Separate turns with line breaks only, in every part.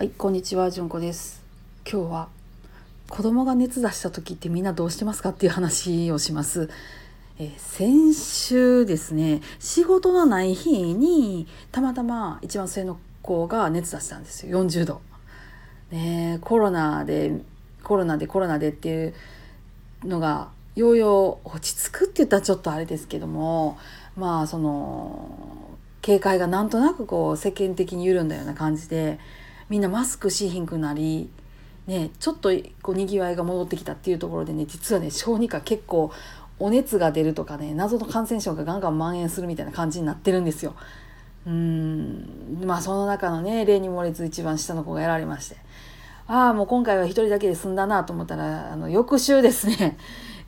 はい、こんにちは、じゅんこです。今日は子供が熱出した時ってみんなどうしてますかっていう話をします。えー先週ですね、仕事のない日にたまたま一番上の子が熱出したんですよ、40度。ね、コロナでコロナでコロナでっていうのがようよう落ち着くって言ったらちょっとあれですけども、まあその警戒がなんとなくこう世間的に緩んだような感じでみんなマスクしひんくなり、ね、ちょっとこうにぎわいが戻ってきたっていうところでね実はね小児科結構お熱が出るとかね謎の感染症がガンガン蔓延するみたいな感じになってるんですよ。うんまあその中のね例に漏れず一番下の子がやられましてああもう今回は一人だけで済んだなと思ったらあの翌週ですね、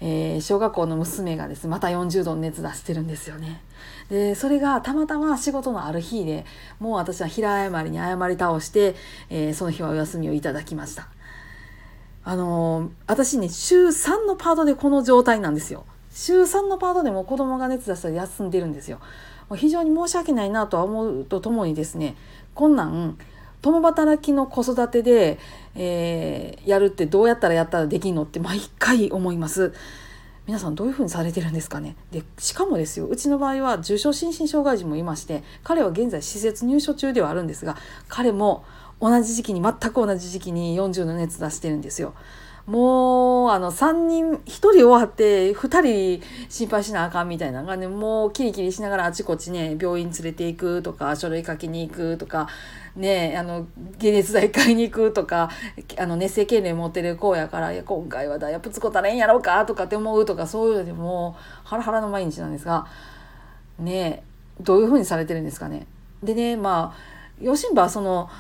えー小学校の娘がですねまた40度の熱出してるんですよね。でそれがたまたま仕事のある日でもう私は平謝りに謝り倒して、えーその日はお休みをいただきました。あのー私ね週3のパートでこの状態なんですよ。週3のパートでも子供が熱出したら休んでるんですよ。もう非常に申し訳ないなとは思うとともにですねこんなん共働きの子育てで、えーやるってどうやったらやったらできんのって毎回思います。皆さんどういうふうにされてるんですかねでしかもですようちの場合は重症心身障害児もいまして彼は現在施設入所中ではあるんですが彼も同じ時期に全く同じ時期に40の熱出してるんですよ。もうあの3人1人終わって2人心配しなあかんみたいなのがねもうキリキリしながらあちこちね病院連れて行くとか書類書きに行くとかねあの解熱剤買いに行くとかあの熱性痙攣持ってる子やからや今回はダイヤプつこたらええんやろうかとかって思うとかそういうのでもうハラハラの毎日なんですがねどういうふうにされてるんですかね。でねまあ養親はその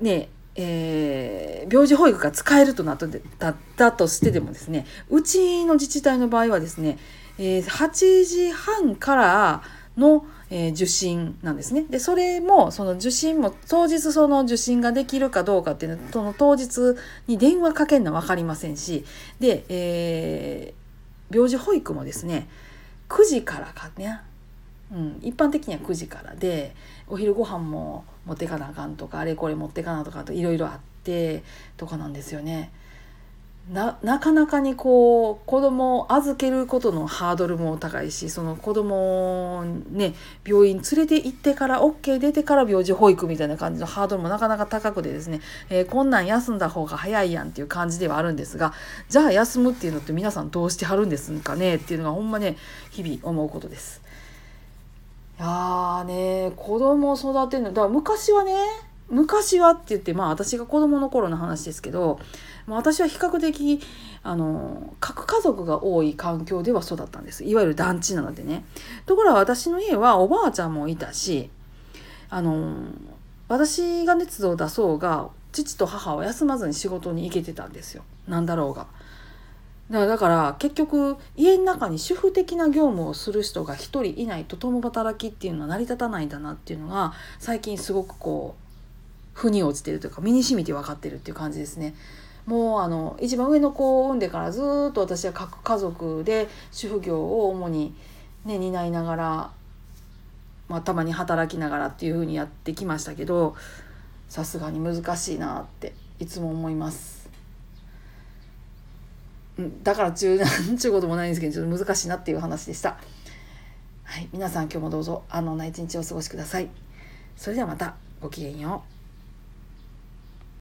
ねえー病児保育が使えるとなっただったとしてでもですねうちの自治体の場合はですね、えー8時半からの、えー受診なんですね。でそれもその受診も当日その受診ができるかどうかっていうのはその当日に電話かけるのは分かりませんしで、えー病児保育もですね9時からかね、うん、一般的には9時からでお昼ご飯も持ってかなあかんとかあれこれ持ってかなとかといろいろあってとかなんですよね。ななかなかにこう子供を預けることのハードルも高いしその子供をね病院連れて行ってから OK 出てから病児保育みたいな感じのハードルもなかなか高くてですね、えーこんなん休んだ方が早いやんっていう感じではあるんですがじゃあ休むっていうのって皆さんどうしてはるんですかね？っていうのがほんまね日々思うことです。いやーね子供を育てるのだから昔はね昔はって言ってまあ私が子供の頃の話ですけど、まあ、私は比較的あの核家族が多い環境では育ったんです。いわゆる団地なのでね。ところが私の家はおばあちゃんもいたしあの私が熱を出そうが父と母は休まずに仕事に行けてたんですよ。なんだろうが。だからだから結局家の中に主婦的な業務をする人が一人いないと共働きっていうのは成り立たないんだなっていうのが最近すごくこう腑に落ちてるというか身に染みて分かってるっていう感じですね。もうあの一番上の子を産んでからずっと私は各家族で主婦業を主に、ね、担いながら、まあ、たまに働きながらっていう風にやってきましたけどさすがに難しいなっていつも思います。だから中なんちゅうこともないんですけどちょっと難しいなっていう話でした。はい、皆さん今日もどうぞ安穏な一日をお過ごしください。それではまたごきげんよう。